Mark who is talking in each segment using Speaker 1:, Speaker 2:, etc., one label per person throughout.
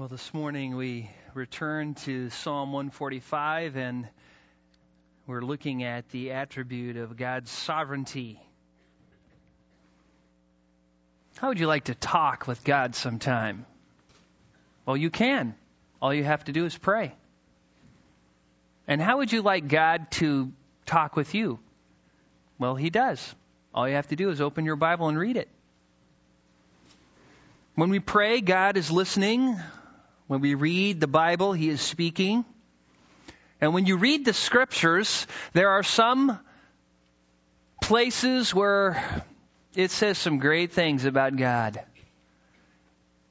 Speaker 1: Well, this morning we return to Psalm 145 and we're looking at the attribute of God's sovereignty. How would you like to talk with God sometime? Well, you can. All you have to do is pray. And how would you like God to talk with you? Well, He does. All you have to do is open your Bible and read it. When we pray, God is listening. When we read the Bible, He is speaking. And when you read the scriptures, there are some places where it says some great things about God.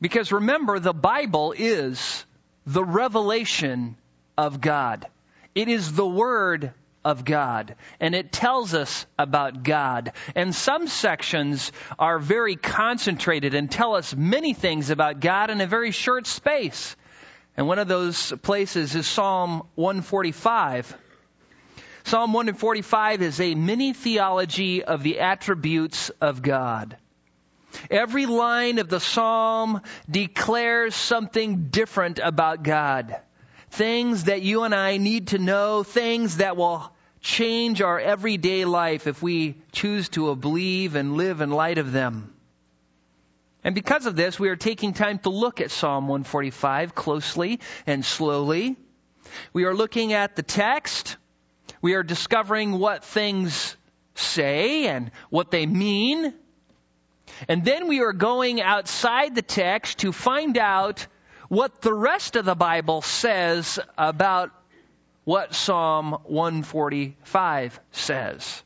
Speaker 1: Because remember, the Bible is the revelation of God. It is the Word of God. And it tells us about God. And some sections are very concentrated and tell us many things about God in a very short space. And one of those places is Psalm 145. Psalm 145 is a mini theology of the attributes of God. Every line of the psalm declares something different about God things that you and I need to know, things that will change our everyday life if we choose to believe and live in light of them. And because of this, we are taking time to look at Psalm 145 closely and slowly. We are looking at the text. We are discovering what things say and what they mean. And then we are going outside the text to find out what the rest of the Bible says about what Psalm 145 says.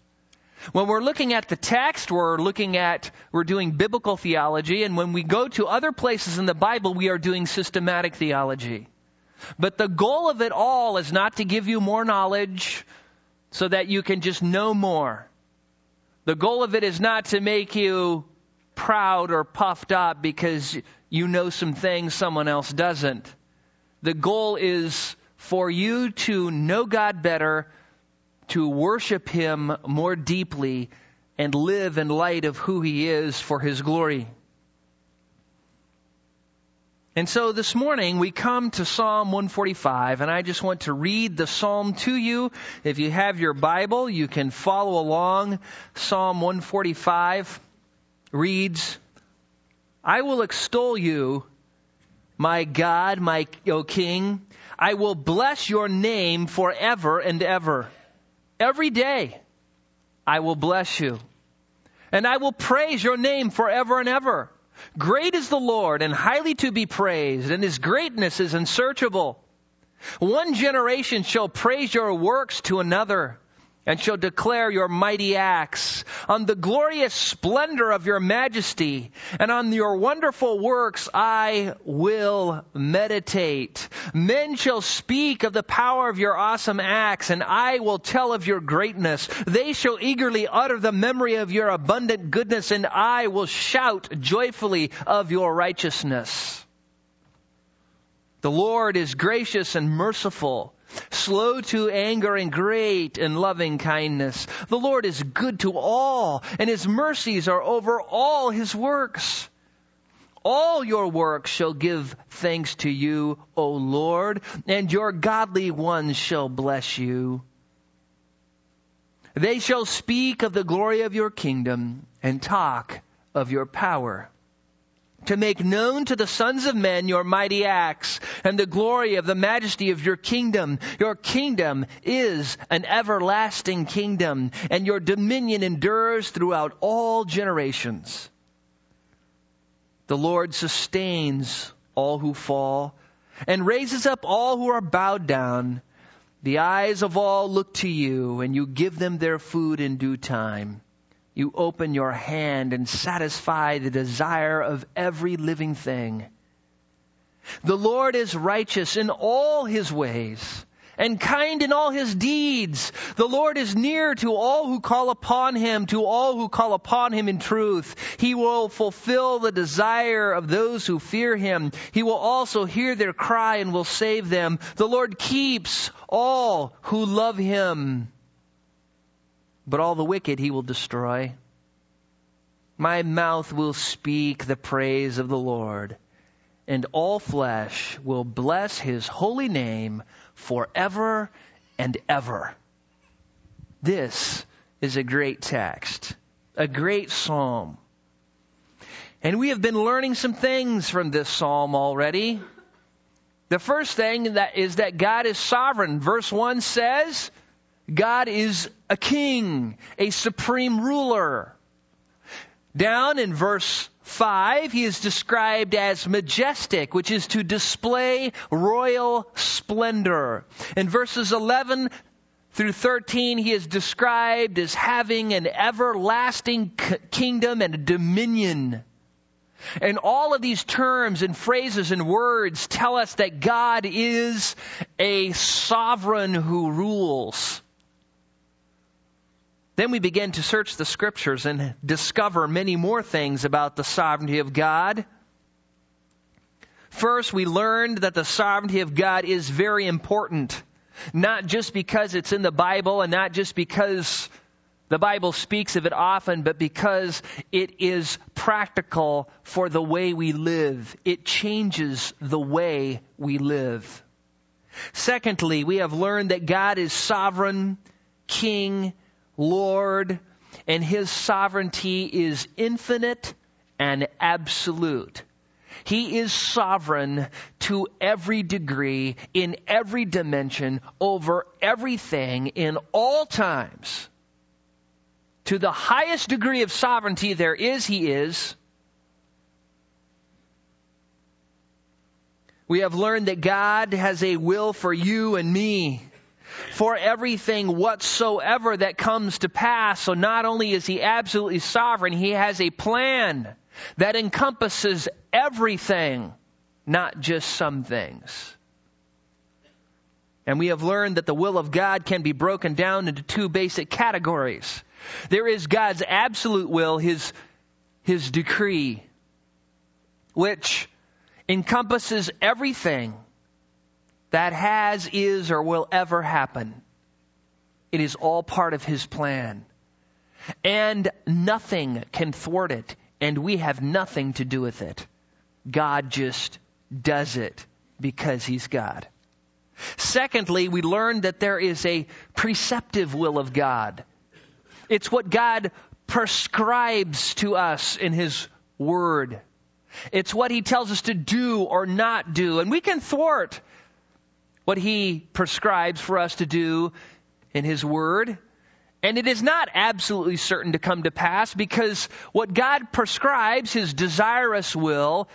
Speaker 1: When we're looking at the text, we're looking at, we're doing biblical theology, and when we go to other places in the Bible, we are doing systematic theology. But the goal of it all is not to give you more knowledge so that you can just know more. The goal of it is not to make you proud or puffed up because you know some things someone else doesn't. The goal is for you to know God better, to worship Him more deeply, and live in light of who He is for His glory. And so this morning we come to Psalm 145 and I just want to read the Psalm to you. If you have your Bible, you can follow along. Psalm 145 reads, I will extol you, my God, my O King. I will bless your name forever and ever. Every day I will bless you. And I will praise your name forever and ever. Great is the Lord and highly to be praised, and his greatness is unsearchable. One generation shall praise your works to another and shall declare your mighty acts, on the glorious splendor of your majesty, and on your wonderful works I will meditate. Men shall speak of the power of your awesome acts, and I will tell of your greatness. They shall eagerly utter the memory of your abundant goodness, and I will shout joyfully of your righteousness. The Lord is gracious and merciful slow to anger and great in loving kindness. The Lord is good to all, and his mercies are over all his works. All your works shall give thanks to you, O Lord, and your godly ones shall bless you. They shall speak of the glory of your kingdom and talk of your power to make known to the sons of men your mighty acts and the glory of the majesty of your kingdom. Your kingdom is an everlasting kingdom, and your dominion endures throughout all generations. The Lord sustains all who fall and raises up all who are bowed down. The eyes of all look to you, and you give them their food in due time. You open your hand and satisfy the desire of every living thing. The Lord is righteous in all his ways and kind in all his deeds. The Lord is near to all who call upon him, to all who call upon him in truth. He will fulfill the desire of those who fear him. He will also hear their cry and will save them. The Lord keeps all who love him but all the wicked he will destroy. My mouth will speak the praise of the Lord, and all flesh will bless his holy name forever and ever. This is a great text, a great psalm. And we have been learning some things from this psalm already. The first thing that is that God is sovereign. Verse 1 says, God is a king, a supreme ruler. Down in verse 5, he is described as majestic, which is to display royal splendor. In verses 11 through 13, he is described as having an everlasting kingdom and a dominion. And all of these terms and phrases and words tell us that God is a sovereign who rules. Then we begin to search the scriptures and discover many more things about the sovereignty of God. First, we learned that the sovereignty of God is very important. Not just because it's in the Bible and not just because the Bible speaks of it often, but because it is practical for the way we live. It changes the way we live. Secondly, we have learned that God is sovereign, king, Lord, and His sovereignty is infinite and absolute. He is sovereign to every degree, in every dimension, over everything, in all times. To the highest degree of sovereignty there is, He is. We have learned that God has a will for you and me for everything whatsoever that comes to pass. So not only is he absolutely sovereign, he has a plan that encompasses everything, not just some things. And we have learned that the will of God can be broken down into two basic categories. There is God's absolute will, his, his decree, which encompasses everything that has, is, or will ever happen. It is all part of His plan. And nothing can thwart it, and we have nothing to do with it. God just does it because He's God. Secondly, we learn that there is a preceptive will of God. It's what God prescribes to us in His Word. It's what He tells us to do or not do. And we can thwart what he prescribes for us to do in his word. And it is not absolutely certain to come to pass because what God prescribes, his desirous will,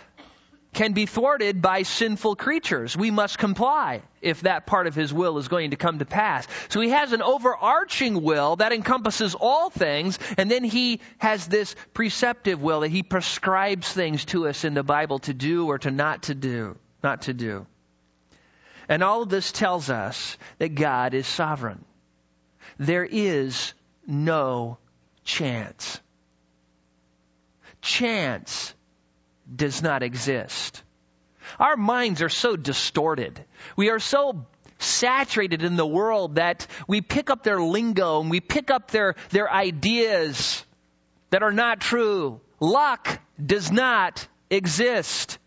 Speaker 1: can be thwarted by sinful creatures. We must comply if that part of his will is going to come to pass. So he has an overarching will that encompasses all things, and then he has this preceptive will that he prescribes things to us in the Bible to do or to not to do, not to do. And all of this tells us that God is sovereign. There is no chance. Chance does not exist. Our minds are so distorted. We are so saturated in the world that we pick up their lingo and we pick up their, their ideas that are not true. Luck does not exist.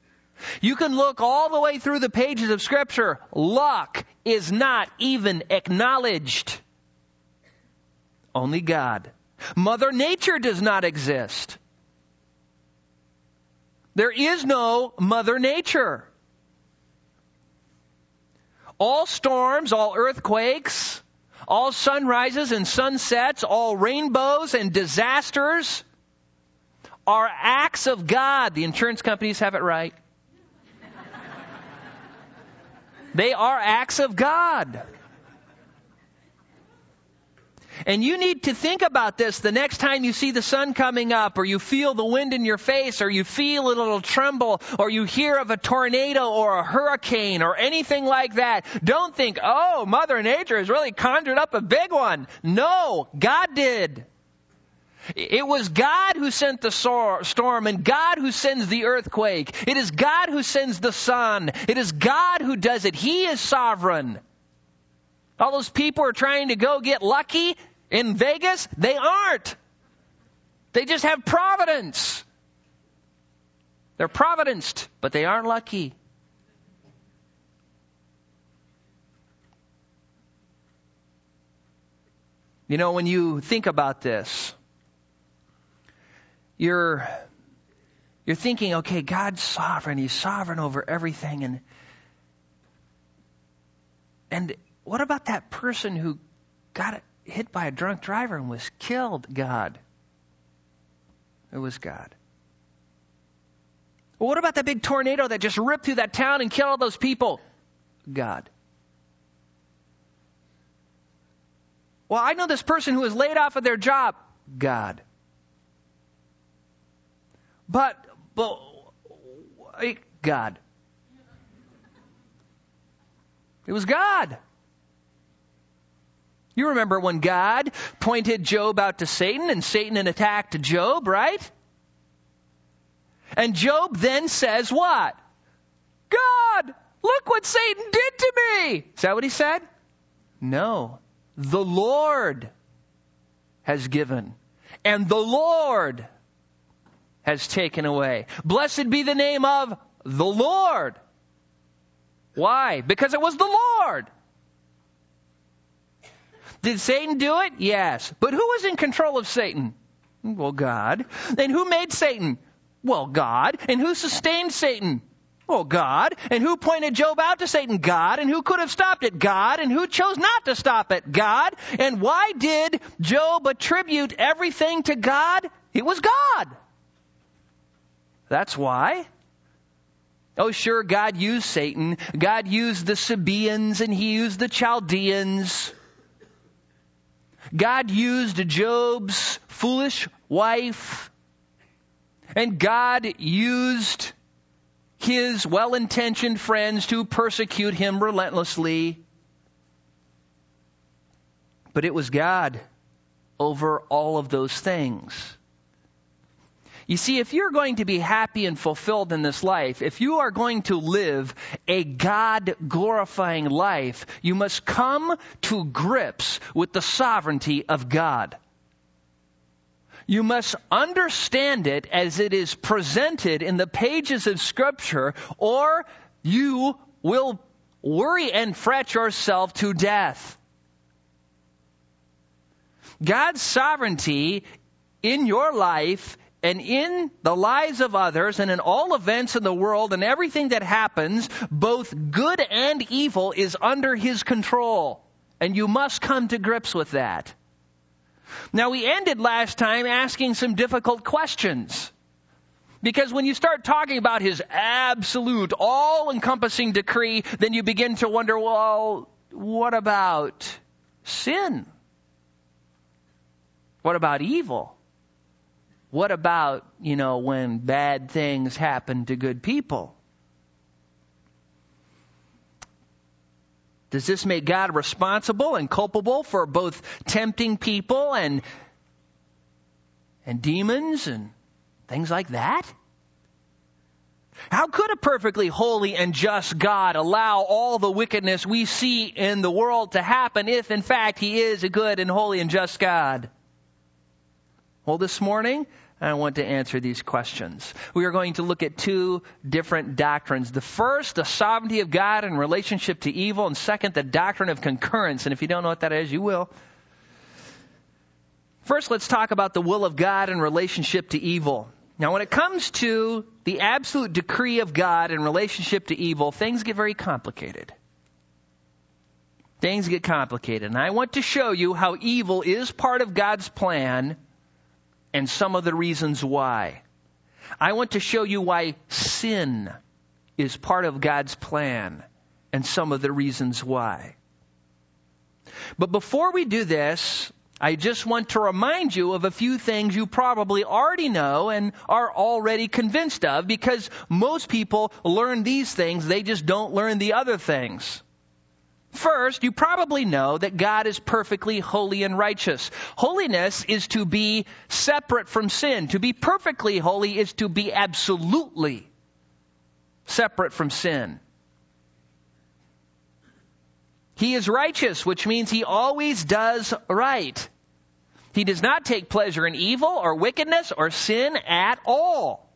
Speaker 1: You can look all the way through the pages of Scripture. Luck is not even acknowledged. Only God. Mother Nature does not exist. There is no Mother Nature. All storms, all earthquakes, all sunrises and sunsets, all rainbows and disasters are acts of God. The insurance companies have it right. They are acts of God. And you need to think about this the next time you see the sun coming up, or you feel the wind in your face, or you feel a little tremble, or you hear of a tornado or a hurricane or anything like that. Don't think, oh, Mother Nature has really conjured up a big one. No, God did. It was God who sent the storm and God who sends the earthquake. It is God who sends the sun. It is God who does it. He is sovereign. All those people are trying to go get lucky in Vegas. They aren't. They just have providence. They're providenced, but they aren't lucky. You know, when you think about this, you're you're thinking, okay, God's sovereign. He's sovereign over everything. And, and what about that person who got hit by a drunk driver and was killed? God. It was God. Well, what about that big tornado that just ripped through that town and killed all those people? God. Well, I know this person who was laid off of their job. God. But but God. It was God. You remember when God pointed Job out to Satan and Satan attacked Job, right? And Job then says what? God, look what Satan did to me. Is that what he said? No. The Lord has given. And the Lord has taken away. Blessed be the name of the Lord. Why? Because it was the Lord. Did Satan do it? Yes. But who was in control of Satan? Well, God. And who made Satan? Well, God. And who sustained Satan? Well, God. And who pointed Job out to Satan? God. And who could have stopped it? God. And who chose not to stop it? God. And why did Job attribute everything to God? It was God. That's why. Oh, sure, God used Satan. God used the Sabaeans and he used the Chaldeans. God used Job's foolish wife. And God used his well intentioned friends to persecute him relentlessly. But it was God over all of those things. You see, if you're going to be happy and fulfilled in this life, if you are going to live a God glorifying life, you must come to grips with the sovereignty of God. You must understand it as it is presented in the pages of Scripture, or you will worry and fret yourself to death. God's sovereignty in your life and in the lives of others and in all events in the world and everything that happens, both good and evil is under His control. And you must come to grips with that. Now we ended last time asking some difficult questions. Because when you start talking about His absolute, all-encompassing decree, then you begin to wonder, well, what about sin? What about evil? What about, you know, when bad things happen to good people? Does this make God responsible and culpable for both tempting people and and demons and things like that? How could a perfectly holy and just God allow all the wickedness we see in the world to happen if in fact he is a good and holy and just God? Well, this morning, I want to answer these questions. We are going to look at two different doctrines. The first, the sovereignty of God in relationship to evil, and second, the doctrine of concurrence. And if you don't know what that is, you will. First, let's talk about the will of God in relationship to evil. Now, when it comes to the absolute decree of God in relationship to evil, things get very complicated. Things get complicated. And I want to show you how evil is part of God's plan and some of the reasons why. I want to show you why sin is part of God's plan and some of the reasons why. But before we do this, I just want to remind you of a few things you probably already know and are already convinced of because most people learn these things, they just don't learn the other things. First, you probably know that God is perfectly holy and righteous. Holiness is to be separate from sin. To be perfectly holy is to be absolutely separate from sin. He is righteous, which means he always does right. He does not take pleasure in evil or wickedness or sin at all.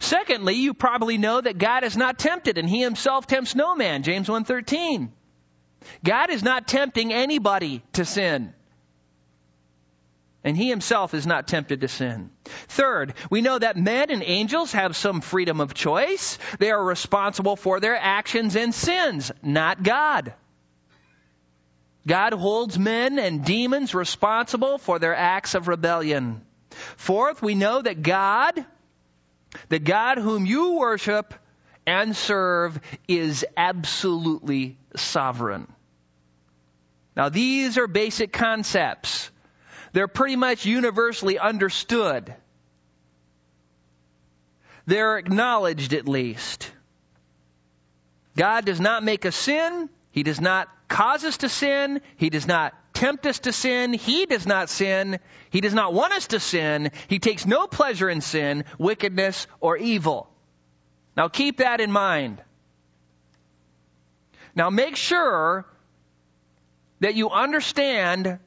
Speaker 1: Secondly, you probably know that God is not tempted and he himself tempts no man. James 1:13. God is not tempting anybody to sin. And he himself is not tempted to sin. Third, we know that men and angels have some freedom of choice. They are responsible for their actions and sins, not God. God holds men and demons responsible for their acts of rebellion. Fourth, we know that God, the God whom you worship and serve, is absolutely sovereign. Now, these are basic concepts. They're pretty much universally understood. They're acknowledged at least. God does not make us sin. He does not cause us to sin. He does not tempt us to sin. He does not sin. He does not want us to sin. He takes no pleasure in sin, wickedness, or evil. Now keep that in mind. Now make sure that you understand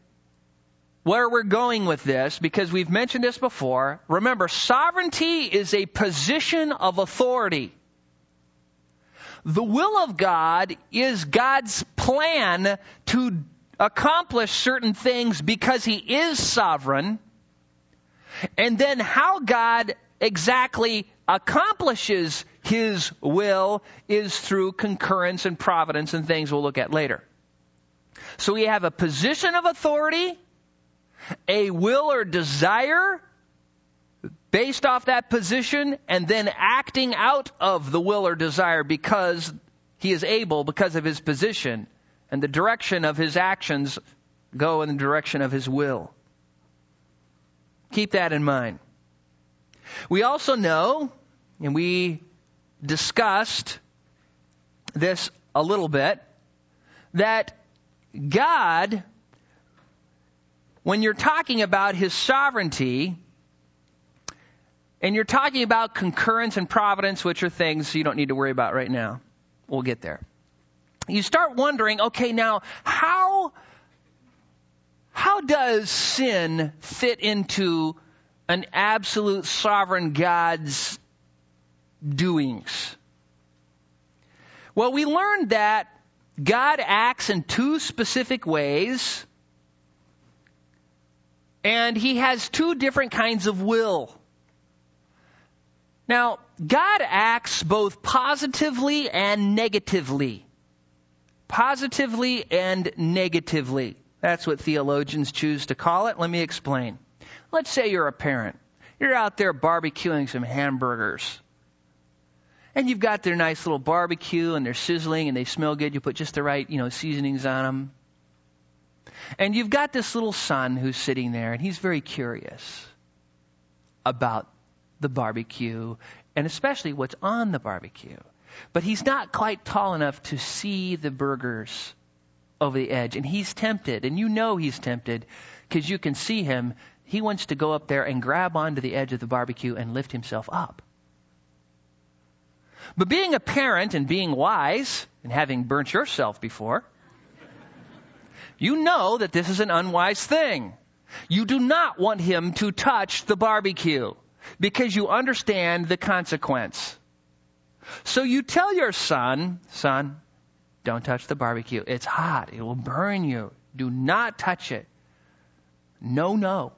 Speaker 1: where we're going with this because we've mentioned this before. Remember, sovereignty is a position of authority. The will of God is God's plan to accomplish certain things because He is sovereign. And then how God exactly accomplishes His will is through concurrence and providence and things we'll look at later. So we have a position of authority, a will or desire based off that position, and then acting out of the will or desire because he is able, because of his position, and the direction of his actions go in the direction of his will. Keep that in mind. We also know, and we discussed this a little bit, that God, when you're talking about His sovereignty, and you're talking about concurrence and providence, which are things you don't need to worry about right now. We'll get there. You start wondering, okay, now how, how does sin fit into an absolute sovereign God's doings? Well, we learned that God acts in two specific ways, and He has two different kinds of will. Now, God acts both positively and negatively. Positively and negatively. That's what theologians choose to call it. Let me explain. Let's say you're a parent. You're out there barbecuing some hamburgers and you've got their nice little barbecue and they're sizzling and they smell good. You put just the right, you know, seasonings on them. And you've got this little son who's sitting there and he's very curious about the barbecue and especially what's on the barbecue. But he's not quite tall enough to see the burgers over the edge and he's tempted and you know he's tempted because you can see him. He wants to go up there and grab onto the edge of the barbecue and lift himself up. But being a parent and being wise, and having burnt yourself before, you know that this is an unwise thing. You do not want him to touch the barbecue because you understand the consequence. So you tell your son, son, don't touch the barbecue. It's hot. It will burn you. Do not touch it. No, no.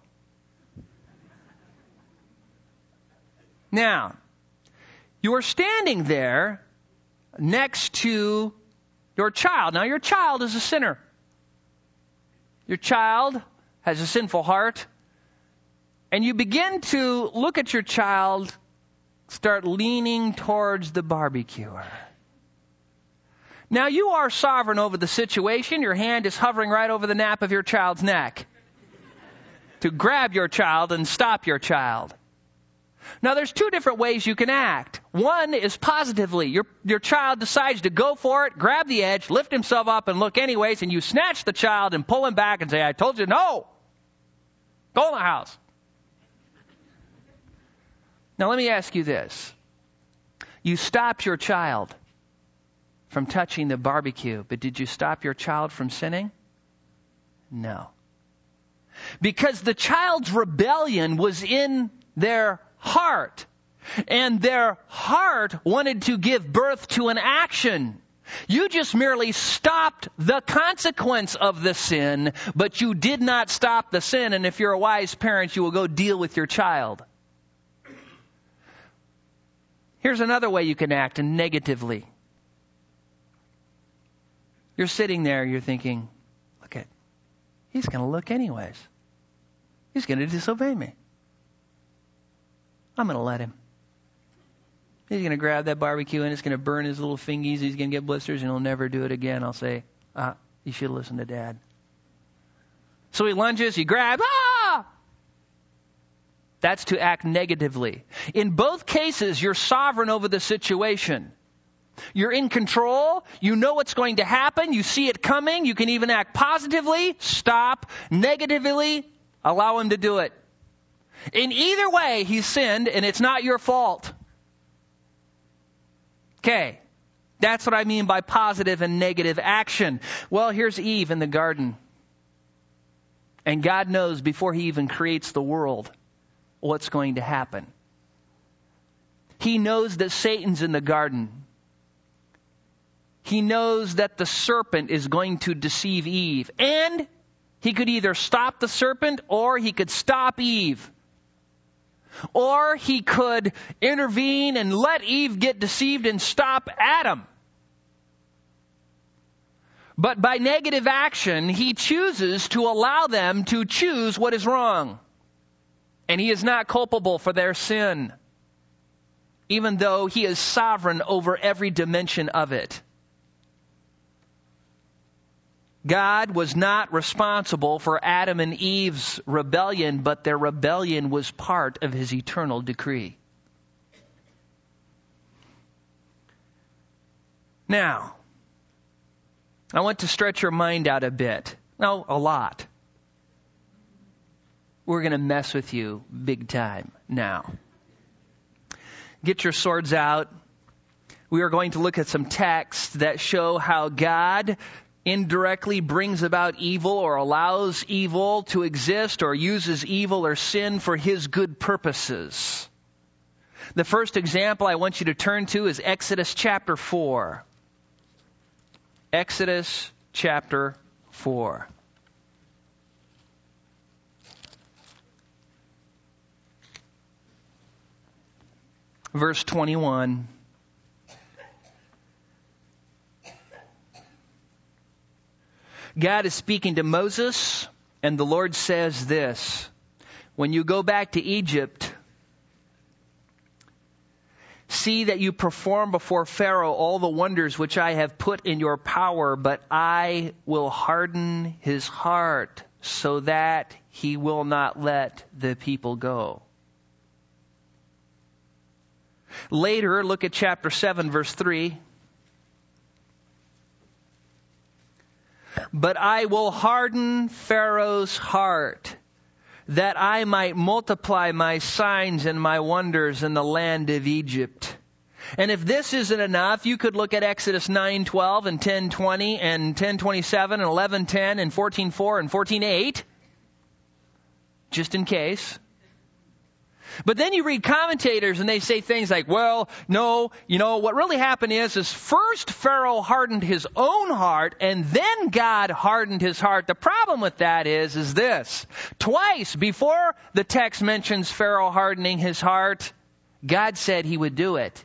Speaker 1: Now, you are standing there next to your child. Now, your child is a sinner. Your child has a sinful heart. And you begin to look at your child, start leaning towards the barbecuer. Now, you are sovereign over the situation. Your hand is hovering right over the nape of your child's neck to grab your child and stop your child. Now there's two different ways you can act. One is positively. Your, your child decides to go for it, grab the edge, lift himself up and look anyways, and you snatch the child and pull him back and say, I told you no. Go in the house. Now let me ask you this. You stopped your child from touching the barbecue, but did you stop your child from sinning? No. Because the child's rebellion was in their heart. And their heart wanted to give birth to an action. You just merely stopped the consequence of the sin, but you did not stop the sin. And if you're a wise parent, you will go deal with your child. Here's another way you can act negatively. You're sitting there, you're thinking, look at, he's going to look anyways. He's going to disobey me. I'm going to let him. He's going to grab that barbecue and it's going to burn his little fingies. He's going to get blisters and he'll never do it again. I'll say, ah, you should listen to dad. So he lunges, he grabs, ah! That's to act negatively. In both cases, you're sovereign over the situation. You're in control. You know what's going to happen. You see it coming. You can even act positively. Stop. Negatively. Allow him to do it. In either way, he sinned and it's not your fault. Okay. That's what I mean by positive and negative action. Well, here's Eve in the garden. And God knows before he even creates the world what's going to happen. He knows that Satan's in the garden. He knows that the serpent is going to deceive Eve. And he could either stop the serpent or he could stop Eve. Or he could intervene and let Eve get deceived and stop Adam. But by negative action, he chooses to allow them to choose what is wrong. And he is not culpable for their sin, even though he is sovereign over every dimension of it. God was not responsible for Adam and Eve's rebellion, but their rebellion was part of his eternal decree. Now, I want to stretch your mind out a bit. No, a lot. We're going to mess with you big time now. Get your swords out. We are going to look at some texts that show how God indirectly brings about evil or allows evil to exist or uses evil or sin for his good purposes. The first example I want you to turn to is Exodus chapter 4. Exodus chapter 4. Verse 21. God is speaking to Moses, and the Lord says this When you go back to Egypt, see that you perform before Pharaoh all the wonders which I have put in your power, but I will harden his heart so that he will not let the people go. Later, look at chapter 7, verse 3. But I will harden Pharaoh's heart that I might multiply my signs and my wonders in the land of Egypt. And if this isn't enough, you could look at Exodus 9:12 and 10:20 and 10:27 and 11:10 and 14:4 and 14:8 just in case. But then you read commentators and they say things like, well, no, you know, what really happened is, is first Pharaoh hardened his own heart and then God hardened his heart. The problem with that is, is this. Twice before the text mentions Pharaoh hardening his heart, God said he would do it.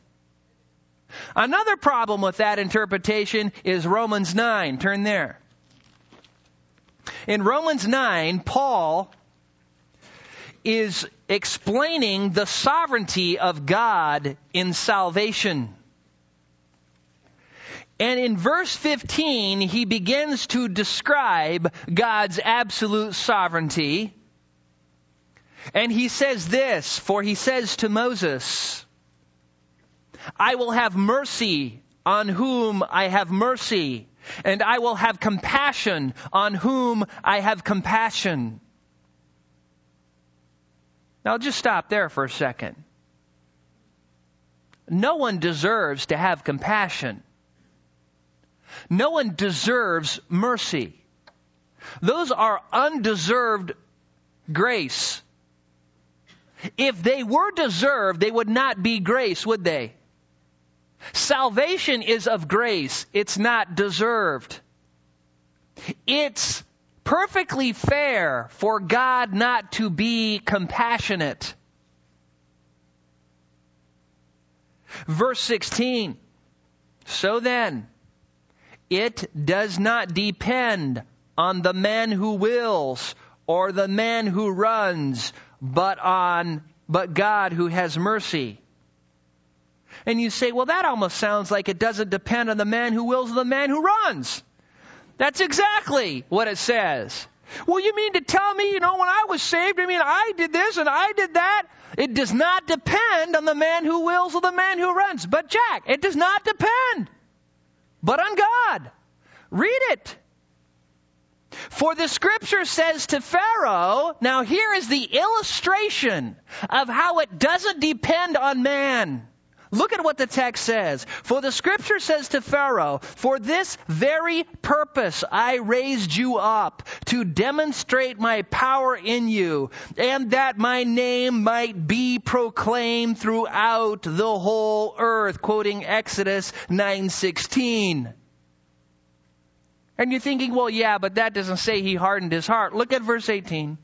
Speaker 1: Another problem with that interpretation is Romans 9. Turn there. In Romans 9, Paul is explaining the sovereignty of God in salvation. And in verse 15, he begins to describe God's absolute sovereignty. And he says this, for he says to Moses, I will have mercy on whom I have mercy, and I will have compassion on whom I have compassion. Now, I'll just stop there for a second. No one deserves to have compassion. No one deserves mercy. Those are undeserved grace. If they were deserved, they would not be grace, would they? Salvation is of grace. It's not deserved. It's perfectly fair for God not to be compassionate. Verse 16. So then, it does not depend on the man who wills or the man who runs, but on, but God who has mercy. And you say, well, that almost sounds like it doesn't depend on the man who wills or the man who runs. That's exactly what it says. Well, you mean to tell me, you know, when I was saved, I mean, I did this and I did that? It does not depend on the man who wills or the man who runs. But Jack, it does not depend, but on God. Read it. For the scripture says to Pharaoh, now here is the illustration of how it doesn't depend on man. Look at what the text says. For the scripture says to Pharaoh, For this very purpose I raised you up, to demonstrate my power in you, and that my name might be proclaimed throughout the whole earth. Quoting Exodus 9:16. And you're thinking, well, yeah, but that doesn't say he hardened his heart. Look at verse 18.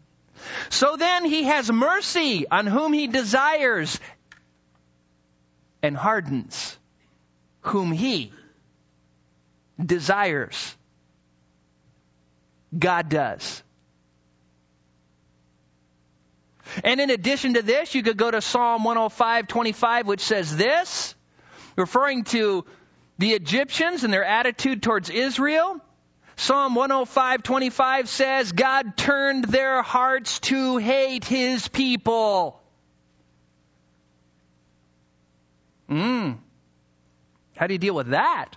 Speaker 1: So then he has mercy on whom he desires and hardens whom he desires. God does. And in addition to this, you could go to Psalm 105, 25, which says this, referring to the Egyptians and their attitude towards Israel. Psalm 105:25 says, God turned their hearts to hate his people. Mm. How do you deal with that?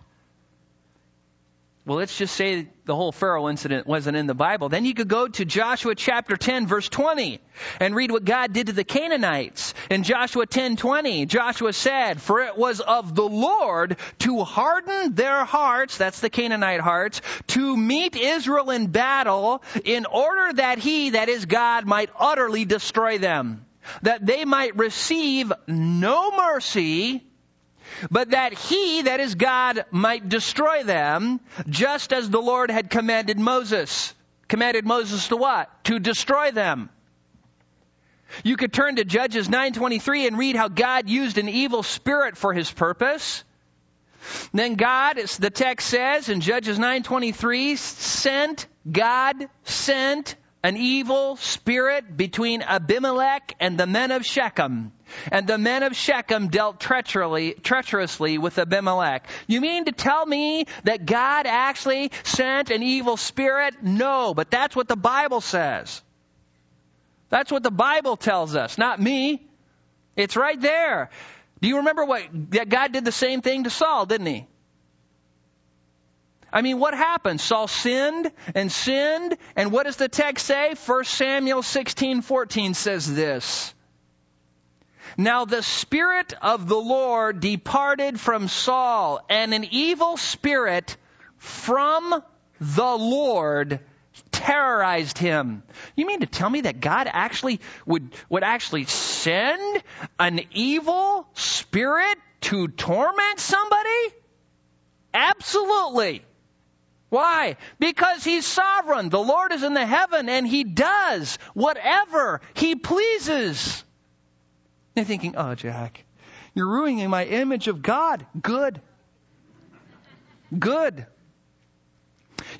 Speaker 1: Well, let's just say the whole Pharaoh incident wasn't in the Bible. Then you could go to Joshua chapter 10 verse 20 and read what God did to the Canaanites. In Joshua 10:20, Joshua said, "For it was of the Lord to harden their hearts, that's the Canaanite hearts, to meet Israel in battle in order that he, that is God, might utterly destroy them." That they might receive no mercy but that he, that is God, might destroy them, just as the Lord had commanded Moses. Commanded Moses to what? To destroy them. You could turn to Judges 9:23 and read how God used an evil spirit for his purpose. Then God, as the text says in Judges 9:23, sent God sent an evil spirit between Abimelech and the men of Shechem. And the men of Shechem dealt treacherously, with Abimelech. You mean to tell me that God actually sent an evil spirit? No, but that's what the Bible says. That's what the Bible tells us, not me. It's right there. Do you remember what that God did the same thing to Saul, didn't he? I mean, what happened? Saul sinned and sinned, and what does the text say? 1 Samuel 16:14 says this. Now the Spirit of the Lord departed from Saul, and an evil spirit from the Lord terrorized him. You mean to tell me that God actually would, would actually send an evil spirit to torment somebody? Absolutely. Why? Because he's sovereign. The Lord is in the heaven and he does whatever he pleases. They're thinking, oh, Jack, you're ruining my image of God. Good. Good.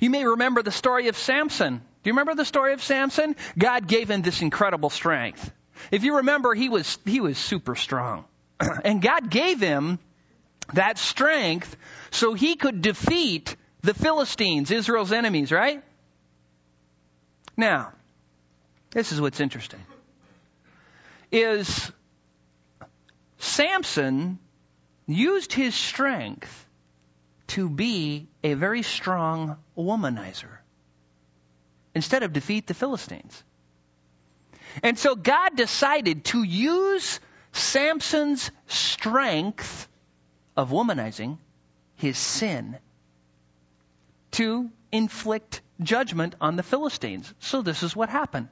Speaker 1: You may remember the story of Samson. Do you remember the story of Samson? God gave him this incredible strength. If you remember, he was, he was super strong. and God gave him that strength so he could defeat the Philistines, Israel's enemies, right? Now, this is what's interesting. Is Samson used his strength to be a very strong womanizer instead of defeat the Philistines. And so God decided to use Samson's strength of womanizing, his sin, to inflict judgment on the Philistines. So this is what happened.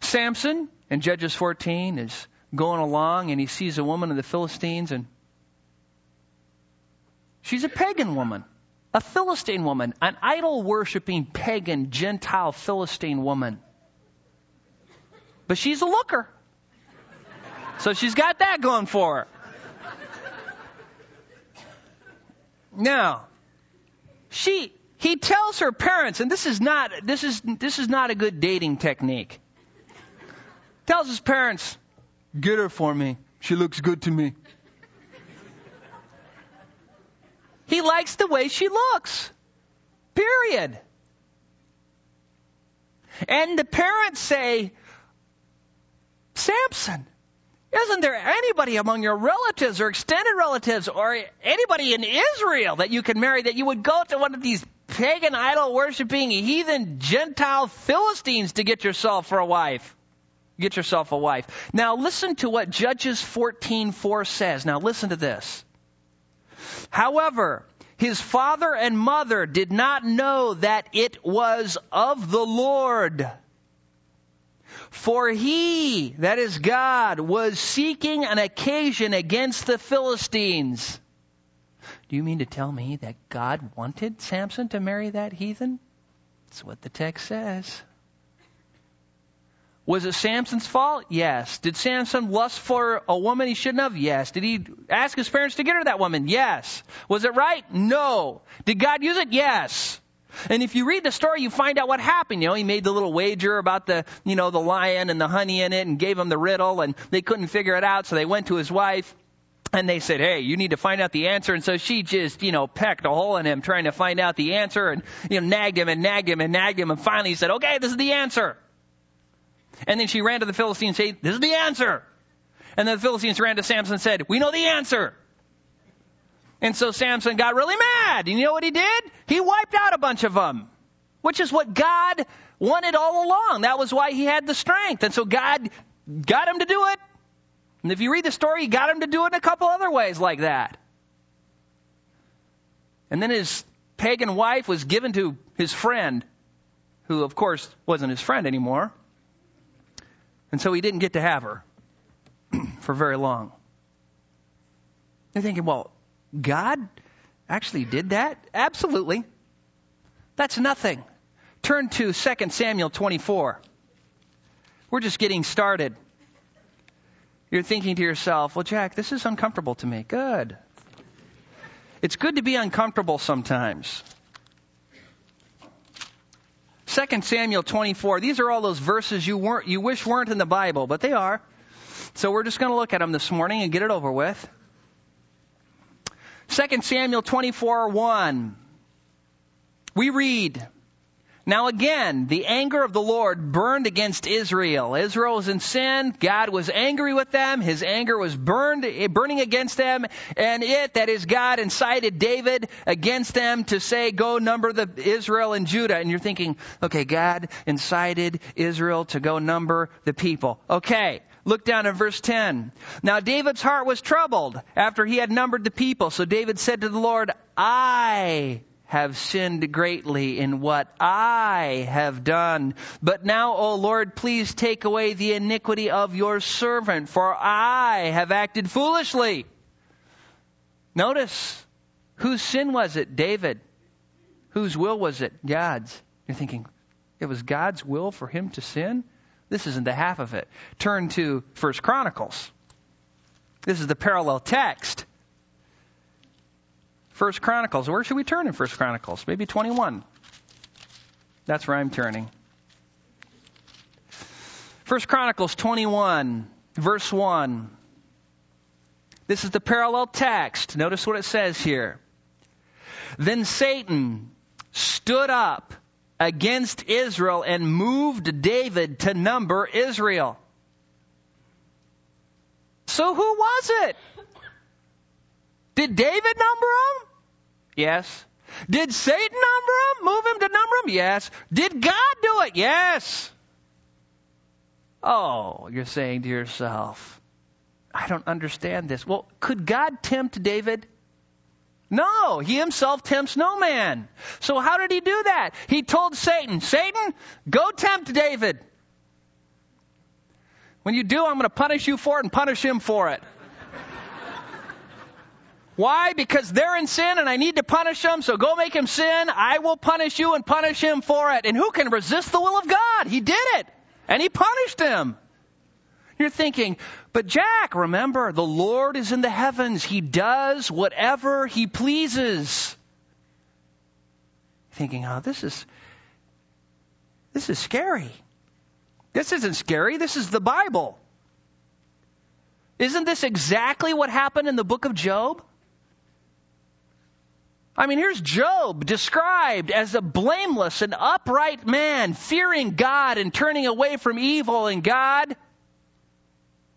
Speaker 1: Samson in Judges 14 is going along and he sees a woman of the Philistines and she's a pagan woman, a Philistine woman, an idol worshiping pagan Gentile Philistine woman. But she's a looker. So she's got that going for her. Now, she he tells her parents, and this is not this is this is not a good dating technique. Tells his parents, "Get her for me. She looks good to me." He likes the way she looks. Period. And the parents say, Samson, isn't there anybody among your relatives or extended relatives or anybody in Israel that you can marry that you would go to one of these pagan idol worshiping heathen Gentile Philistines to get yourself for a wife? Get yourself a wife. Now listen to what Judges 14:4 says. Now listen to this. However, his father and mother did not know that it was of the Lord for he, that is God, was seeking an occasion against the Philistines. Do you mean to tell me that God wanted Samson to marry that heathen? That's what the text says. Was it Samson's fault? Yes. Did Samson lust for a woman he shouldn't have? Yes. Did he ask his parents to get her that woman? Yes. Was it right? No. Did God use it? Yes. And if you read the story, you find out what happened. You know, he made the little wager about the, you know, the lion and the honey in it and gave him the riddle and they couldn't figure it out. So they went to his wife and they said, Hey, you need to find out the answer. And so she just, you know, pecked a hole in him trying to find out the answer and, you know, nagged him and nagged him and nagged him. And finally he said, Okay, this is the answer. And then she ran to the Philistines and said, This is the answer. And then the Philistines ran to Samson and said, We know the answer. And so Samson got really mad. And you know what he did? He wiped out a bunch of them, which is what God wanted all along. That was why he had the strength. And so God got him to do it. And if you read the story, he got him to do it in a couple other ways like that. And then his pagan wife was given to his friend, who of course wasn't his friend anymore. And so he didn't get to have her for very long. You're thinking, well, God actually did that? Absolutely. That's nothing. Turn to 2 Samuel 24. We're just getting started. You're thinking to yourself, well, Jack, this is uncomfortable to me. Good. It's good to be uncomfortable sometimes. 2 Samuel 24. These are all those verses you weren't, you wish weren't in the Bible, but they are. So we're just going to look at them this morning and get it over with. 2 Samuel 24 1. We read, Now again, the anger of the Lord burned against Israel. Israel was in sin. God was angry with them. His anger was burned, eh, burning against them. And it, that is God, incited David against them to say, go number the Israel and Judah. And you're thinking, okay, God incited Israel to go number the people. Okay. Look down at verse 10. Now David's heart was troubled after he had numbered the people. So David said to the Lord, I have sinned greatly in what I have done. But now, O Lord, please take away the iniquity of your servant, for I have acted foolishly. Notice, whose sin was it? David. Whose will was it? God's. You're thinking, it was God's will for him to sin? This isn't the half of it. Turn to First Chronicles. This is the parallel text. First Chronicles. Where should we turn in First Chronicles? Maybe 21. That's where I'm turning. First Chronicles 21, verse 1. This is the parallel text. Notice what it says here. Then Satan stood up against Israel and moved David to number Israel. So who was it? Did David number him? Yes. Did Satan number him? Move him to number him? Yes. Did God do it? Yes. Oh, you're saying to yourself, I don't understand this. Well, could God tempt David? No, he himself tempts no man. So how did he do that? He told Satan, Satan, go tempt David. When you do, I'm going to punish you for it and punish him for it. Why? Because they're in sin and I need to punish them, so go make him sin. I will punish you and punish him for it. And who can resist the will of God? He did it. And he punished him. You're thinking, but Jack, remember, the Lord is in the heavens. He does whatever he pleases. Thinking, oh, this is, this is scary. This isn't scary. This is the Bible. Isn't this exactly what happened in the book of Job? I mean, here's Job described as a blameless and upright man, fearing God and turning away from evil, and God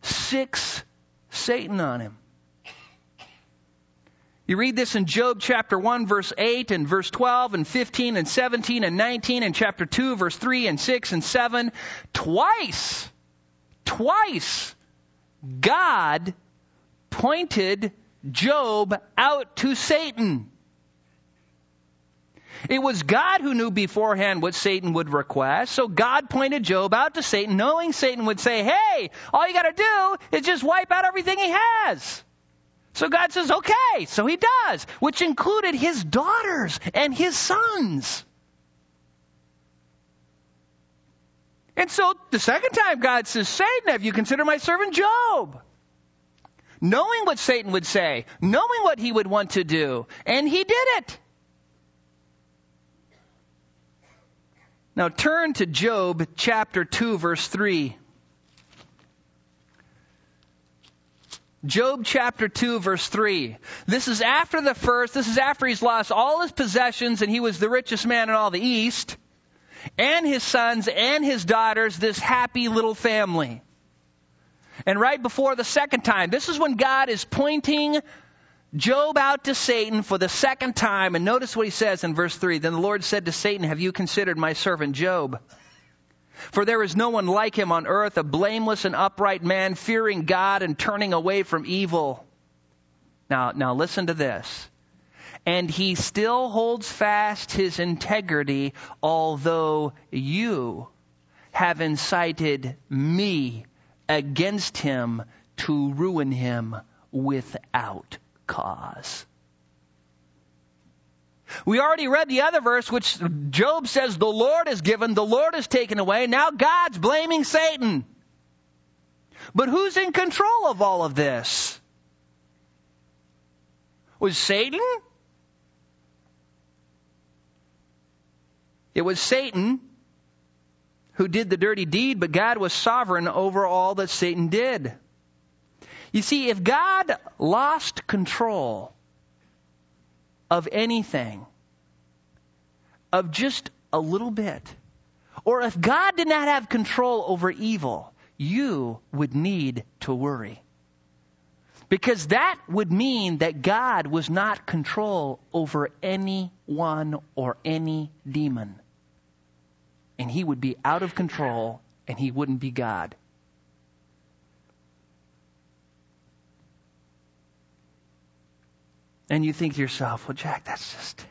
Speaker 1: sicks Satan on him. You read this in Job chapter 1 verse 8 and verse 12 and 15 and 17 and 19 and chapter 2 verse 3 and 6 and 7. Twice, twice, God pointed Job out to Satan. It was God who knew beforehand what Satan would request. So God pointed Job out to Satan, knowing Satan would say, Hey, all you got to do is just wipe out everything he has. So God says, Okay. So he does, which included his daughters and his sons. And so the second time God says, Satan, have you considered my servant Job? Knowing what Satan would say, knowing what he would want to do, and he did it. Now turn to Job chapter 2 verse 3. Job chapter 2 verse 3. This is after the first, this is after he's lost all his possessions and he was the richest man in all the east, and his sons and his daughters, this happy little family. And right before the second time, this is when God is pointing Job out to Satan for the second time, and notice what he says in verse 3. Then the Lord said to Satan, Have you considered my servant Job? For there is no one like him on earth, a blameless and upright man, fearing God and turning away from evil. Now, now listen to this. And he still holds fast his integrity, although you have incited me against him to ruin him without cause. We already read the other verse, which Job says the Lord is given, the Lord is taken away. Now God's blaming Satan. But who's in control of all of this? Was Satan? It was Satan who did the dirty deed, but God was sovereign over all that Satan did. You see, if God lost control of anything, of just a little bit, or if God did not have control over evil, you would need to worry. Because that would mean that God was not control over anyone or any demon. And he would be out of control and he wouldn't be God. And you think to yourself, well, Jack, that's just,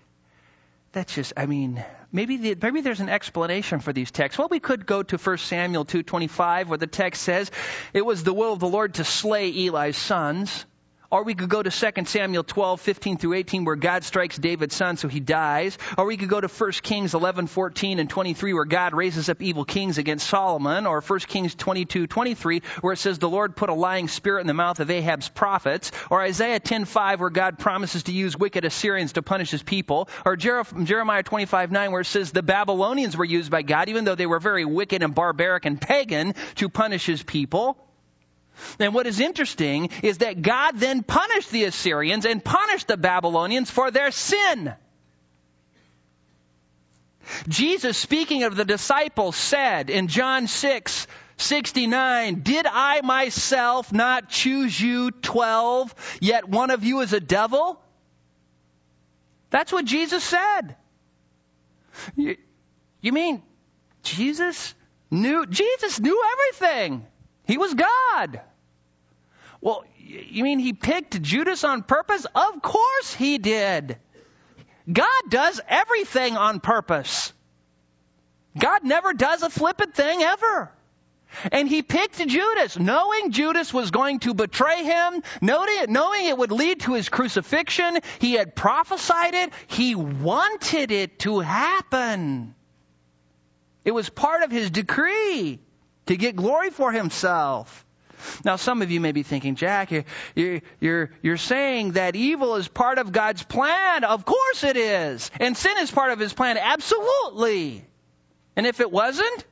Speaker 1: that's just, I mean, maybe, the, maybe there's an explanation for these texts. Well, we could go to 1 Samuel 2.25 where the text says, it was the will of the Lord to slay Eli's sons. Or we could go to 2 Samuel 12, 15 through 18, where God strikes David's son so he dies. Or we could go to 1 Kings 11, 14 and 23, where God raises up evil kings against Solomon. Or 1 Kings 22, 23, where it says the Lord put a lying spirit in the mouth of Ahab's prophets. Or Isaiah 10, 5, where God promises to use wicked Assyrians to punish his people. Or Jeremiah 25, 9, where it says the Babylonians were used by God, even though they were very wicked and barbaric and pagan, to punish his people. And what is interesting is that God then punished the Assyrians and punished the Babylonians for their sin. Jesus, speaking of the disciples, said in John 6, 69, Did I myself not choose you twelve, yet one of you is a devil? That's what Jesus said. You, you mean Jesus knew, Jesus knew everything. He was God. Well, you mean he picked Judas on purpose? Of course he did. God does everything on purpose. God never does a flippant thing ever. And he picked Judas, knowing Judas was going to betray him, knowing it would lead to his crucifixion. He had prophesied it. He wanted it to happen. It was part of his decree to get glory for himself. Now, some of you may be thinking, Jack, you're, you're, you're saying that evil is part of God's plan. Of course it is. And sin is part of his plan. Absolutely. And if it wasn't,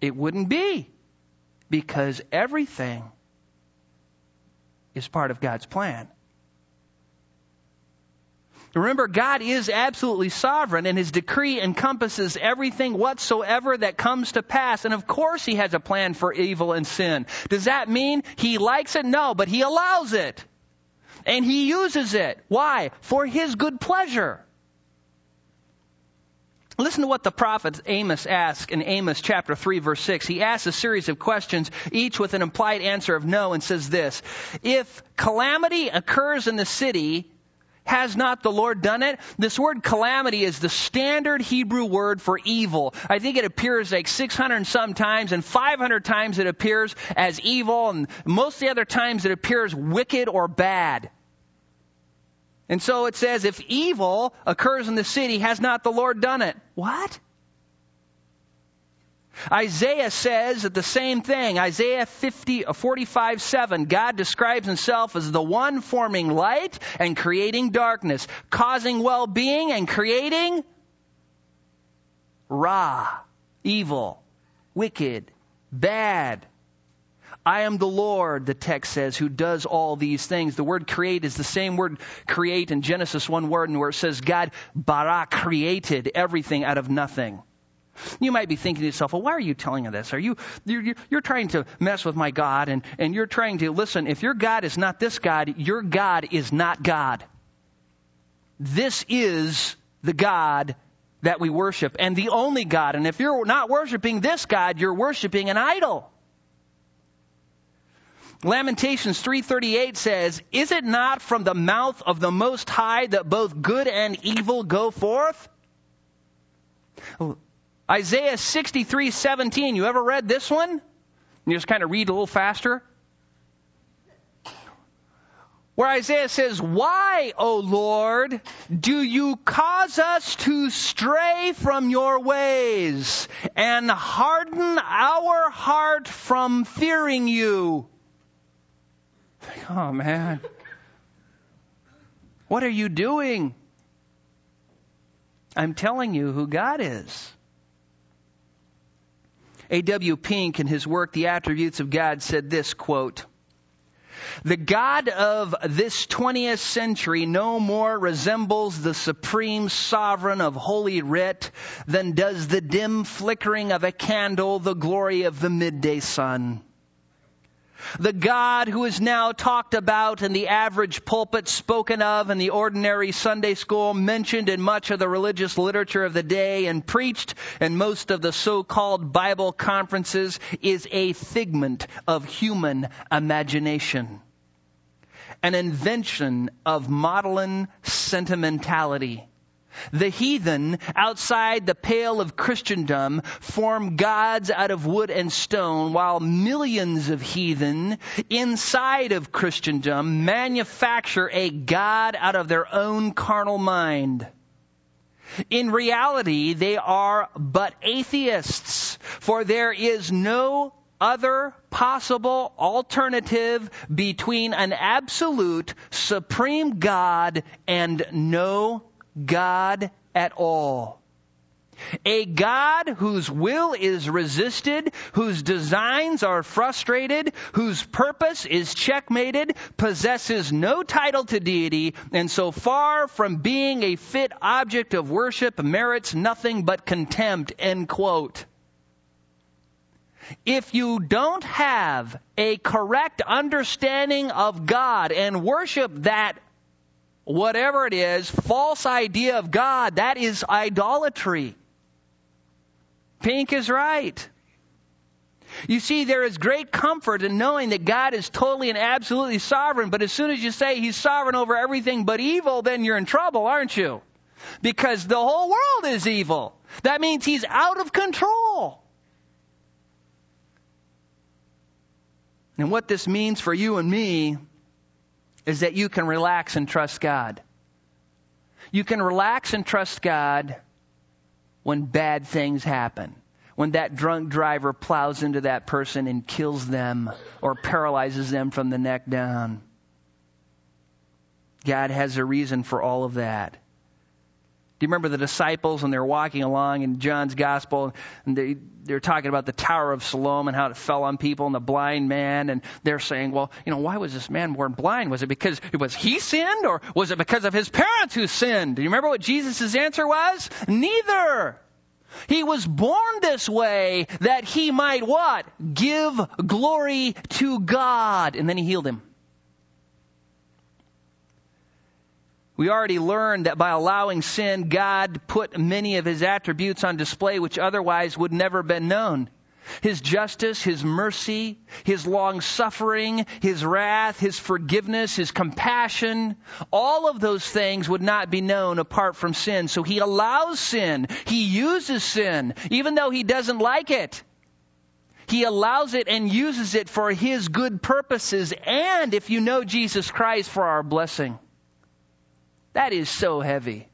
Speaker 1: it wouldn't be. Because everything is part of God's plan. Remember, God is absolutely sovereign and his decree encompasses everything whatsoever that comes to pass. And of course he has a plan for evil and sin. Does that mean he likes it? No, but he allows it. And he uses it. Why? For his good pleasure. Listen to what the prophet Amos asks in Amos chapter 3 verse 6. He asks a series of questions, each with an implied answer of no, and says this, If calamity occurs in the city, has not the Lord done it? This word calamity is the standard Hebrew word for evil. I think it appears like 600 and some times, and 500 times it appears as evil, and most of the other times it appears wicked or bad. And so it says, if evil occurs in the city, has not the Lord done it? What? Isaiah says the same thing. Isaiah 50, uh, 45, 7. God describes himself as the one forming light and creating darkness, causing well-being and creating ra, evil, wicked, bad. I am the Lord, the text says, who does all these things. The word create is the same word create in Genesis 1 word, and where it says God bara created everything out of nothing. You might be thinking to yourself, well, why are you telling me this? Are you, you're, you're trying to mess with my God and, and you're trying to, listen, if your God is not this God, your God is not God. This is the God that we worship and the only God. And if you're not worshiping this God, you're worshiping an idol. Lamentations 3:38 says, "Is it not from the mouth of the most high that both good and evil go forth?" Isaiah 63:17. You ever read this one? You just kind of read a little faster. Where Isaiah says, Why, O Lord, do you cause us to stray from your ways and harden our heart from fearing you? Oh, man. What are you doing? I'm telling you who God is. A.W. Pink, in his work, The Attributes of God, said this quote, the God of this 20th century no more resembles the supreme sovereign of Holy Writ than does the dim flickering of a candle the glory of the midday sun. The God who is now talked about in the average pulpit, spoken of in the ordinary Sunday school, mentioned in much of the religious literature of the day, and preached in most of the so-called Bible conferences is a figment of human imagination. An invention of maudlin sentimentality the heathen outside the pale of Christendom form gods out of wood and stone, while millions of heathen inside of Christendom manufacture a God out of their own carnal mind. In reality, they are but atheists, for there is no other possible alternative between an absolute supreme God and no God at all. A God whose will is resisted, whose designs are frustrated, whose purpose is checkmated, possesses no title to deity, and so far from being a fit object of worship merits nothing but contempt, end quote. If you don't have a correct understanding of God and worship that whatever it is, false idea of God, that is idolatry. Pink is right. You see, there is great comfort in knowing that God is totally and absolutely sovereign, but as soon as you say He's sovereign over everything but evil, then you're in trouble, aren't you? Because the whole world is evil. That means He's out of control. And what this means for you and me is that you can relax and trust God. You can relax and trust God when bad things happen. When that drunk driver plows into that person and kills them or paralyzes them from the neck down. God has a reason for all of that. Do you remember the disciples when they're walking along in John's gospel and they, they're talking about the Tower of Siloam and how it fell on people and the blind man and they're saying, well, you know, why was this man born blind? Was it because it was he sinned or was it because of his parents who sinned? Do you remember what Jesus' answer was? Neither. He was born this way that he might what? Give glory to God. And then he healed him. We already learned that by allowing sin, God put many of his attributes on display which otherwise would never have been known. His justice, His mercy, His long suffering, His wrath, His forgiveness, His compassion, all of those things would not be known apart from sin. So He allows sin. He uses sin, even though He doesn't like it. He allows it and uses it for His good purposes and, if you know Jesus Christ, for our blessing. That is so heavy.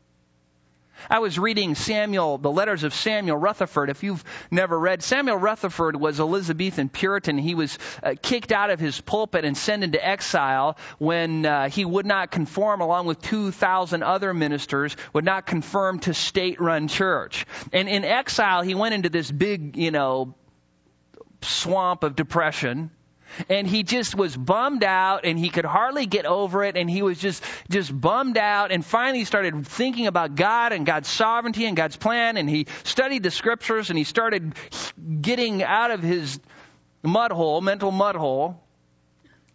Speaker 1: I was reading Samuel, the letters of Samuel Rutherford. If you've never read, Samuel Rutherford was Elizabethan Puritan. He was uh, kicked out of his pulpit and sent into exile when uh, he would not conform, along with 2,000 other ministers, would not conform to state-run church. And in exile, he went into this big, you know, swamp of depression and he just was bummed out and he could hardly get over it and he was just just bummed out and finally started thinking about God and God's sovereignty and God's plan and he studied the scriptures and he started getting out of his mud hole, mental mud hole.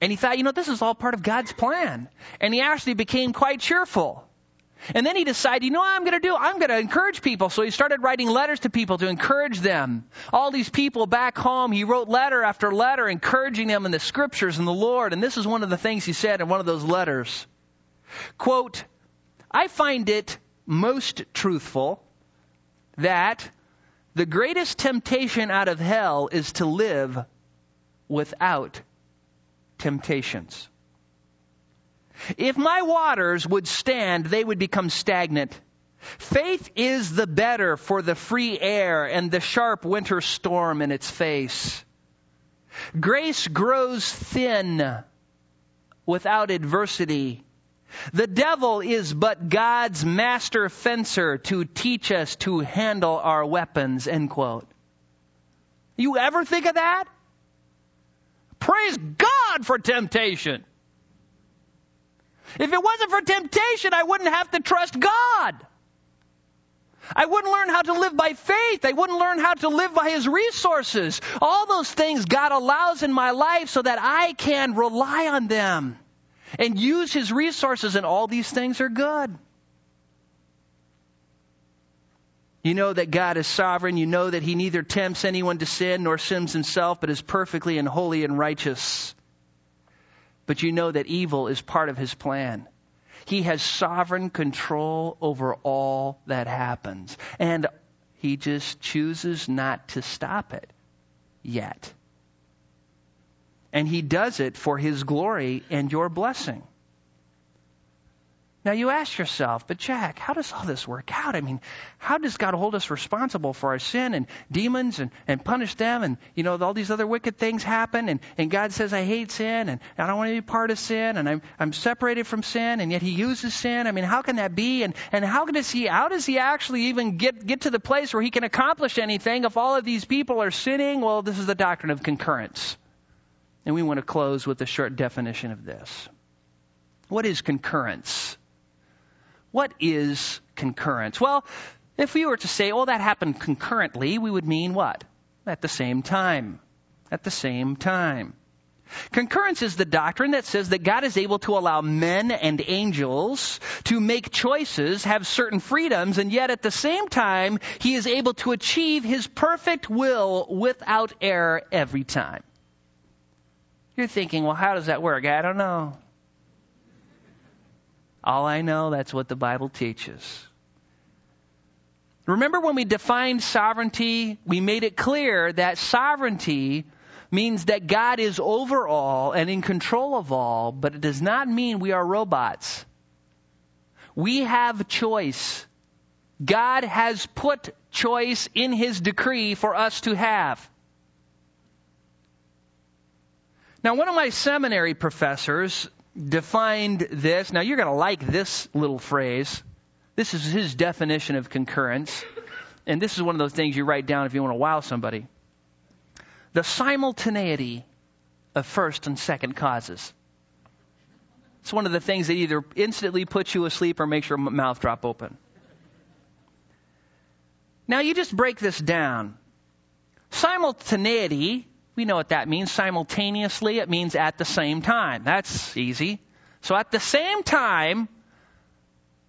Speaker 1: And he thought, you know, this is all part of God's plan. And he actually became quite cheerful. And then he decided, you know what I'm going to do? I'm going to encourage people. So he started writing letters to people to encourage them. All these people back home, he wrote letter after letter encouraging them in the scriptures and the Lord. And this is one of the things he said in one of those letters. Quote, I find it most truthful that the greatest temptation out of hell is to live without temptations. If my waters would stand, they would become stagnant. Faith is the better for the free air and the sharp winter storm in its face. Grace grows thin without adversity. The devil is but God's master fencer to teach us to handle our weapons, end quote. You ever think of that? Praise God for temptation. If it wasn't for temptation, I wouldn't have to trust God. I wouldn't learn how to live by faith. I wouldn't learn how to live by His resources. All those things God allows in my life so that I can rely on them and use His resources, and all these things are good. You know that God is sovereign. You know that He neither tempts anyone to sin nor sins Himself, but is perfectly and holy and righteous but you know that evil is part of his plan. He has sovereign control over all that happens. And he just chooses not to stop it yet. And he does it for his glory and your blessing. Now you ask yourself, but Jack, how does all this work out? I mean, how does God hold us responsible for our sin and demons and, and punish them and, you know, all these other wicked things happen and, and God says I hate sin and I don't want to be part of sin and I'm, I'm separated from sin and yet He uses sin. I mean, how can that be? And, and how does He, how does He actually even get, get to the place where He can accomplish anything if all of these people are sinning? Well, this is the doctrine of concurrence. And we want to close with a short definition of this. What is concurrence? What is concurrence? Well, if we were to say, oh, that happened concurrently, we would mean what? At the same time. At the same time. Concurrence is the doctrine that says that God is able to allow men and angels to make choices, have certain freedoms, and yet at the same time, He is able to achieve His perfect will without error every time. You're thinking, well, how does that work? I don't know. All I know, that's what the Bible teaches. Remember when we defined sovereignty, we made it clear that sovereignty means that God is over all and in control of all, but it does not mean we are robots. We have choice. God has put choice in His decree for us to have. Now, one of my seminary professors defined this. Now, you're going to like this little phrase. This is his definition of concurrence. And this is one of those things you write down if you want to wow somebody. The simultaneity of first and second causes. It's one of the things that either instantly puts you asleep or makes your mouth drop open. Now, you just break this down. Simultaneity we know what that means. Simultaneously, it means at the same time. That's easy. So at the same time,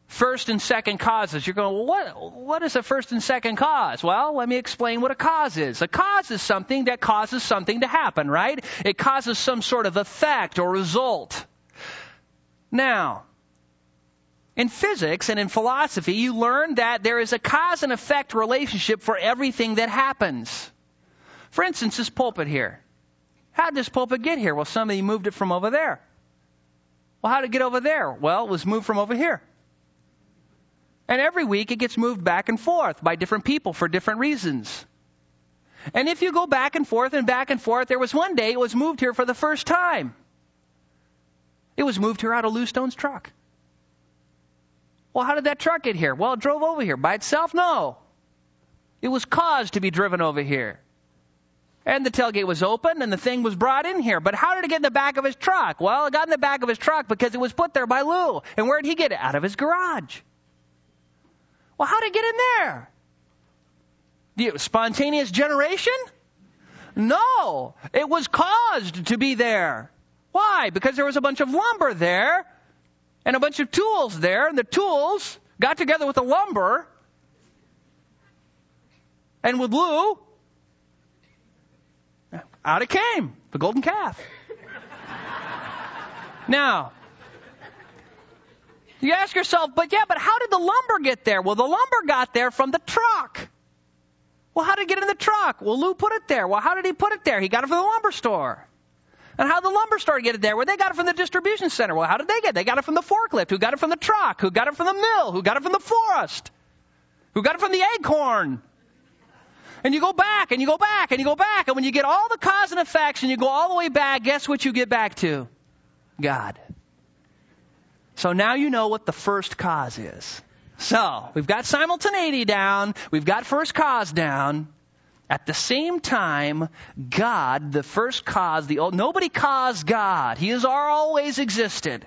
Speaker 1: first and second causes. You're going, well, what, what is a first and second cause? Well, let me explain what a cause is. A cause is something that causes something to happen, right? It causes some sort of effect or result. Now, in physics and in philosophy, you learn that there is a cause and effect relationship for everything that happens. For instance, this pulpit here. How did this pulpit get here? Well, somebody moved it from over there. Well, how did it get over there? Well, it was moved from over here. And every week it gets moved back and forth by different people for different reasons. And if you go back and forth and back and forth, there was one day it was moved here for the first time. It was moved here out of Lou Stone's truck. Well, how did that truck get here? Well, it drove over here by itself? No. It was caused to be driven over here. And the tailgate was open and the thing was brought in here. But how did it get in the back of his truck? Well, it got in the back of his truck because it was put there by Lou. And where did he get it? Out of his garage. Well, how did it get in there? The spontaneous generation? No. It was caused to be there. Why? Because there was a bunch of lumber there and a bunch of tools there, and the tools got together with the lumber and with Lou out it came, the golden calf. now, you ask yourself, but yeah, but how did the lumber get there? Well, the lumber got there from the truck. Well, how did it get in the truck? Well, Lou put it there. Well, how did he put it there? He got it from the lumber store. And how did the lumber store get it there? Well, they got it from the distribution center. Well, how did they get it? They got it from the forklift. Who got it from the truck? Who got it from the mill? Who got it from the forest? Who got it from the acorn? And you go back and you go back and you go back. And when you get all the cause and effects and you go all the way back, guess what you get back to? God. So now you know what the first cause is. So, we've got simultaneity down, we've got first cause down. At the same time, God, the first cause, the nobody caused God. He has always existed.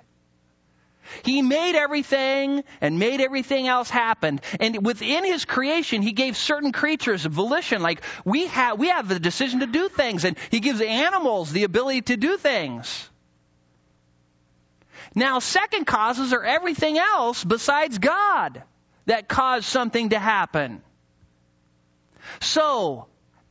Speaker 1: He made everything and made everything else happen. And within his creation, he gave certain creatures volition. Like we have, we have the decision to do things and he gives animals the ability to do things. Now, second causes are everything else besides God that caused something to happen. So,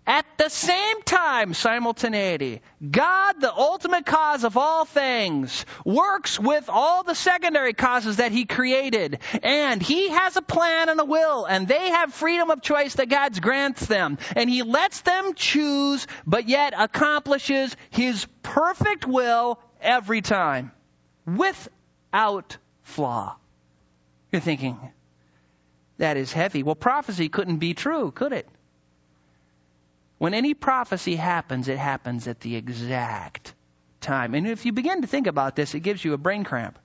Speaker 1: at the same time, simultaneity, God, the ultimate cause of all things, works with all the secondary causes that He created. And He has a plan and a will, and they have freedom of choice that God grants them. And He lets them choose, but yet accomplishes His perfect will every time, without flaw. You're thinking, that is heavy. Well, prophecy couldn't be true, could it? When any prophecy happens, it happens at the exact time. And if you begin to think about this, it gives you a brain cramp.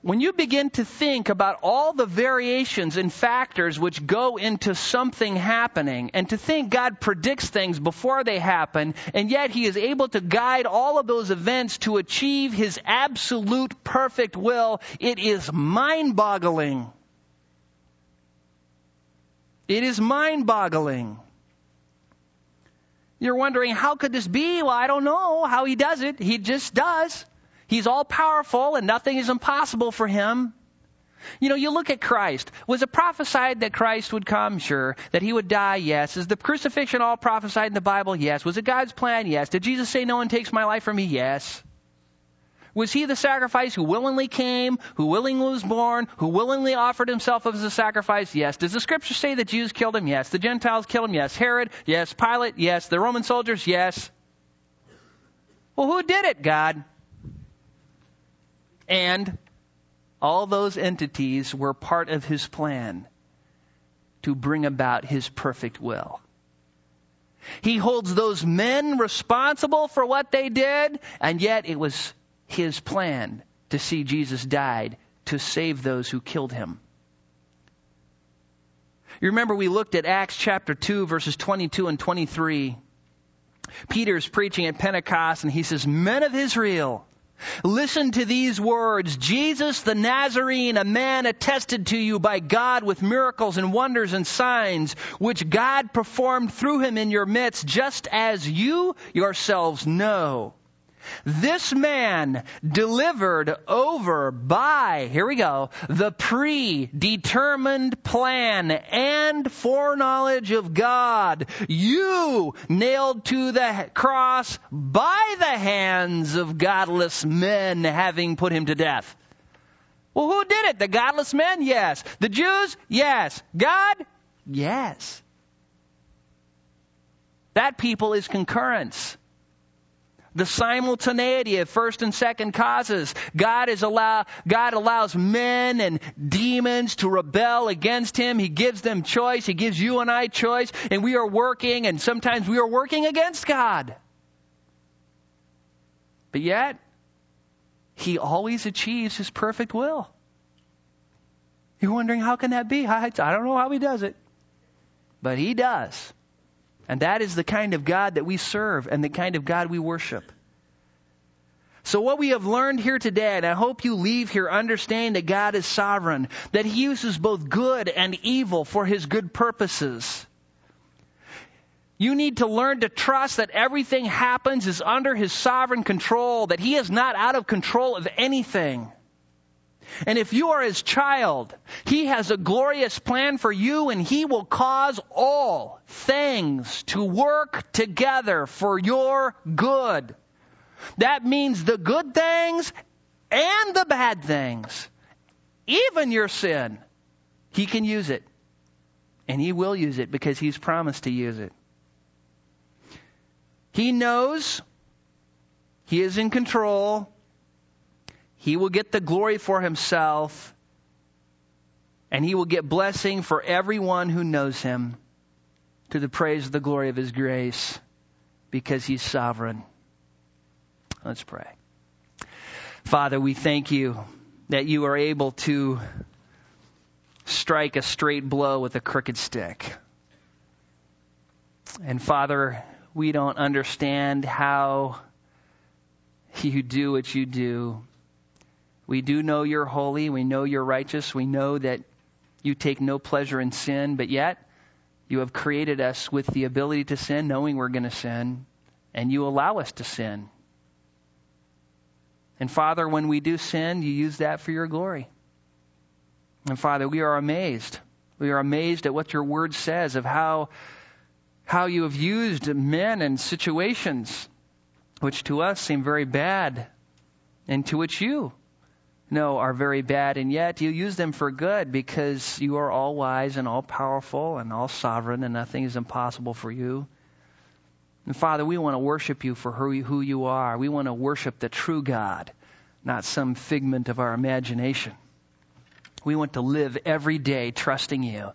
Speaker 1: when you begin to think about all the variations and factors which go into something happening, and to think God predicts things before they happen, and yet He is able to guide all of those events to achieve His absolute perfect will, it is mind boggling. It is mind boggling. You're wondering, how could this be? Well, I don't know how he does it. He just does. He's all powerful and nothing is impossible for him. You know, you look at Christ. Was it prophesied that Christ would come? Sure. That he would die? Yes. Is the crucifixion all prophesied in the Bible? Yes. Was it God's plan? Yes. Did Jesus say, No one takes my life from me? Yes. Was he the sacrifice who willingly came, who willingly was born, who willingly offered himself as a sacrifice? Yes. Does the scripture say the Jews killed him? Yes. The Gentiles killed him? Yes. Herod? Yes. Pilate? Yes. The Roman soldiers? Yes. Well, who did it? God. And all those entities were part of his plan to bring about his perfect will. He holds those men responsible for what they did, and yet it was his plan to see Jesus died to save those who killed him. You remember we looked at Acts chapter 2 verses 22 and 23. Peter's preaching at Pentecost and he says, Men of Israel, Listen to these words. Jesus the Nazarene, a man attested to you by God with miracles and wonders and signs, which God performed through him in your midst, just as you yourselves know. This man delivered over by, here we go, the predetermined plan and foreknowledge of God. You nailed to the cross by the hands of godless men having put him to death. Well, who did it? The godless men? Yes. The Jews? Yes. God? Yes. That people is concurrence the simultaneity of first and second causes. God is allow, God allows men and demons to rebel against Him. He gives them choice. He gives you and I choice. And we are working, and sometimes we are working against God. But yet, He always achieves His perfect will. You're wondering, how can that be? I, I don't know how He does it. But He does. And that is the kind of God that we serve and the kind of God we worship. So what we have learned here today, and I hope you leave here understanding that God is sovereign, that He uses both good and evil for His good purposes. You need to learn to trust that everything happens is under His sovereign control, that He is not out of control of anything. And if you are his child, he has a glorious plan for you and he will cause all things to work together for your good. That means the good things and the bad things. Even your sin. He can use it. And he will use it because he's promised to use it. He knows he is in control he will get the glory for himself, and he will get blessing for everyone who knows him to the praise of the glory of his grace because he's sovereign. Let's pray. Father, we thank you that you are able to strike a straight blow with a crooked stick. And Father, we don't understand how you do what you do. We do know you're holy. We know you're righteous. We know that you take no pleasure in sin, but yet you have created us with the ability to sin, knowing we're going to sin, and you allow us to sin. And Father, when we do sin, you use that for your glory. And Father, we are amazed. We are amazed at what your word says of how, how you have used men and situations which to us seem very bad and to which you know are very bad, and yet you use them for good because you are all wise and all powerful and all sovereign, and nothing is impossible for you. And Father, we want to worship you for who you are. We want to worship the true God, not some figment of our imagination. We want to live every day trusting you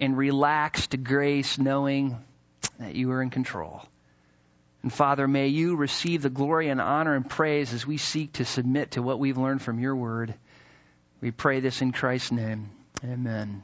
Speaker 1: in relaxed grace, knowing that you are in control. And Father, may you receive the glory and honor and praise as we seek to submit to what we've learned from your word. We pray this in Christ's name. Amen.